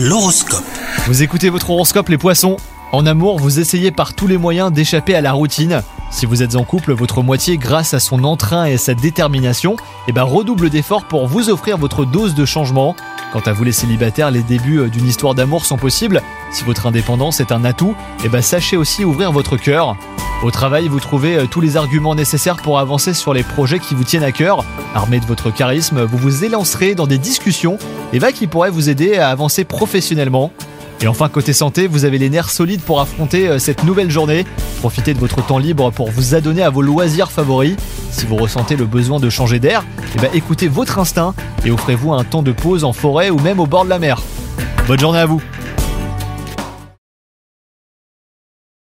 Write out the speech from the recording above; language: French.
L'horoscope. Vous écoutez votre horoscope les poissons? En amour, vous essayez par tous les moyens d'échapper à la routine. Si vous êtes en couple, votre moitié, grâce à son entrain et à sa détermination, eh ben, redouble d'efforts pour vous offrir votre dose de changement. Quant à vous les célibataires, les débuts euh, d'une histoire d'amour sont possibles. Si votre indépendance est un atout, eh ben, sachez aussi ouvrir votre cœur. Au travail, vous trouvez euh, tous les arguments nécessaires pour avancer sur les projets qui vous tiennent à cœur. Armé de votre charisme, vous vous élancerez dans des discussions et va qui pourraient vous aider à avancer professionnellement. Et enfin, côté santé, vous avez les nerfs solides pour affronter euh, cette nouvelle journée. Profitez de votre temps libre pour vous adonner à vos loisirs favoris. Si vous ressentez le besoin de changer d'air, eh ben, écoutez votre instinct et offrez-vous un temps de pause en forêt ou même au bord de la mer. Bonne journée à vous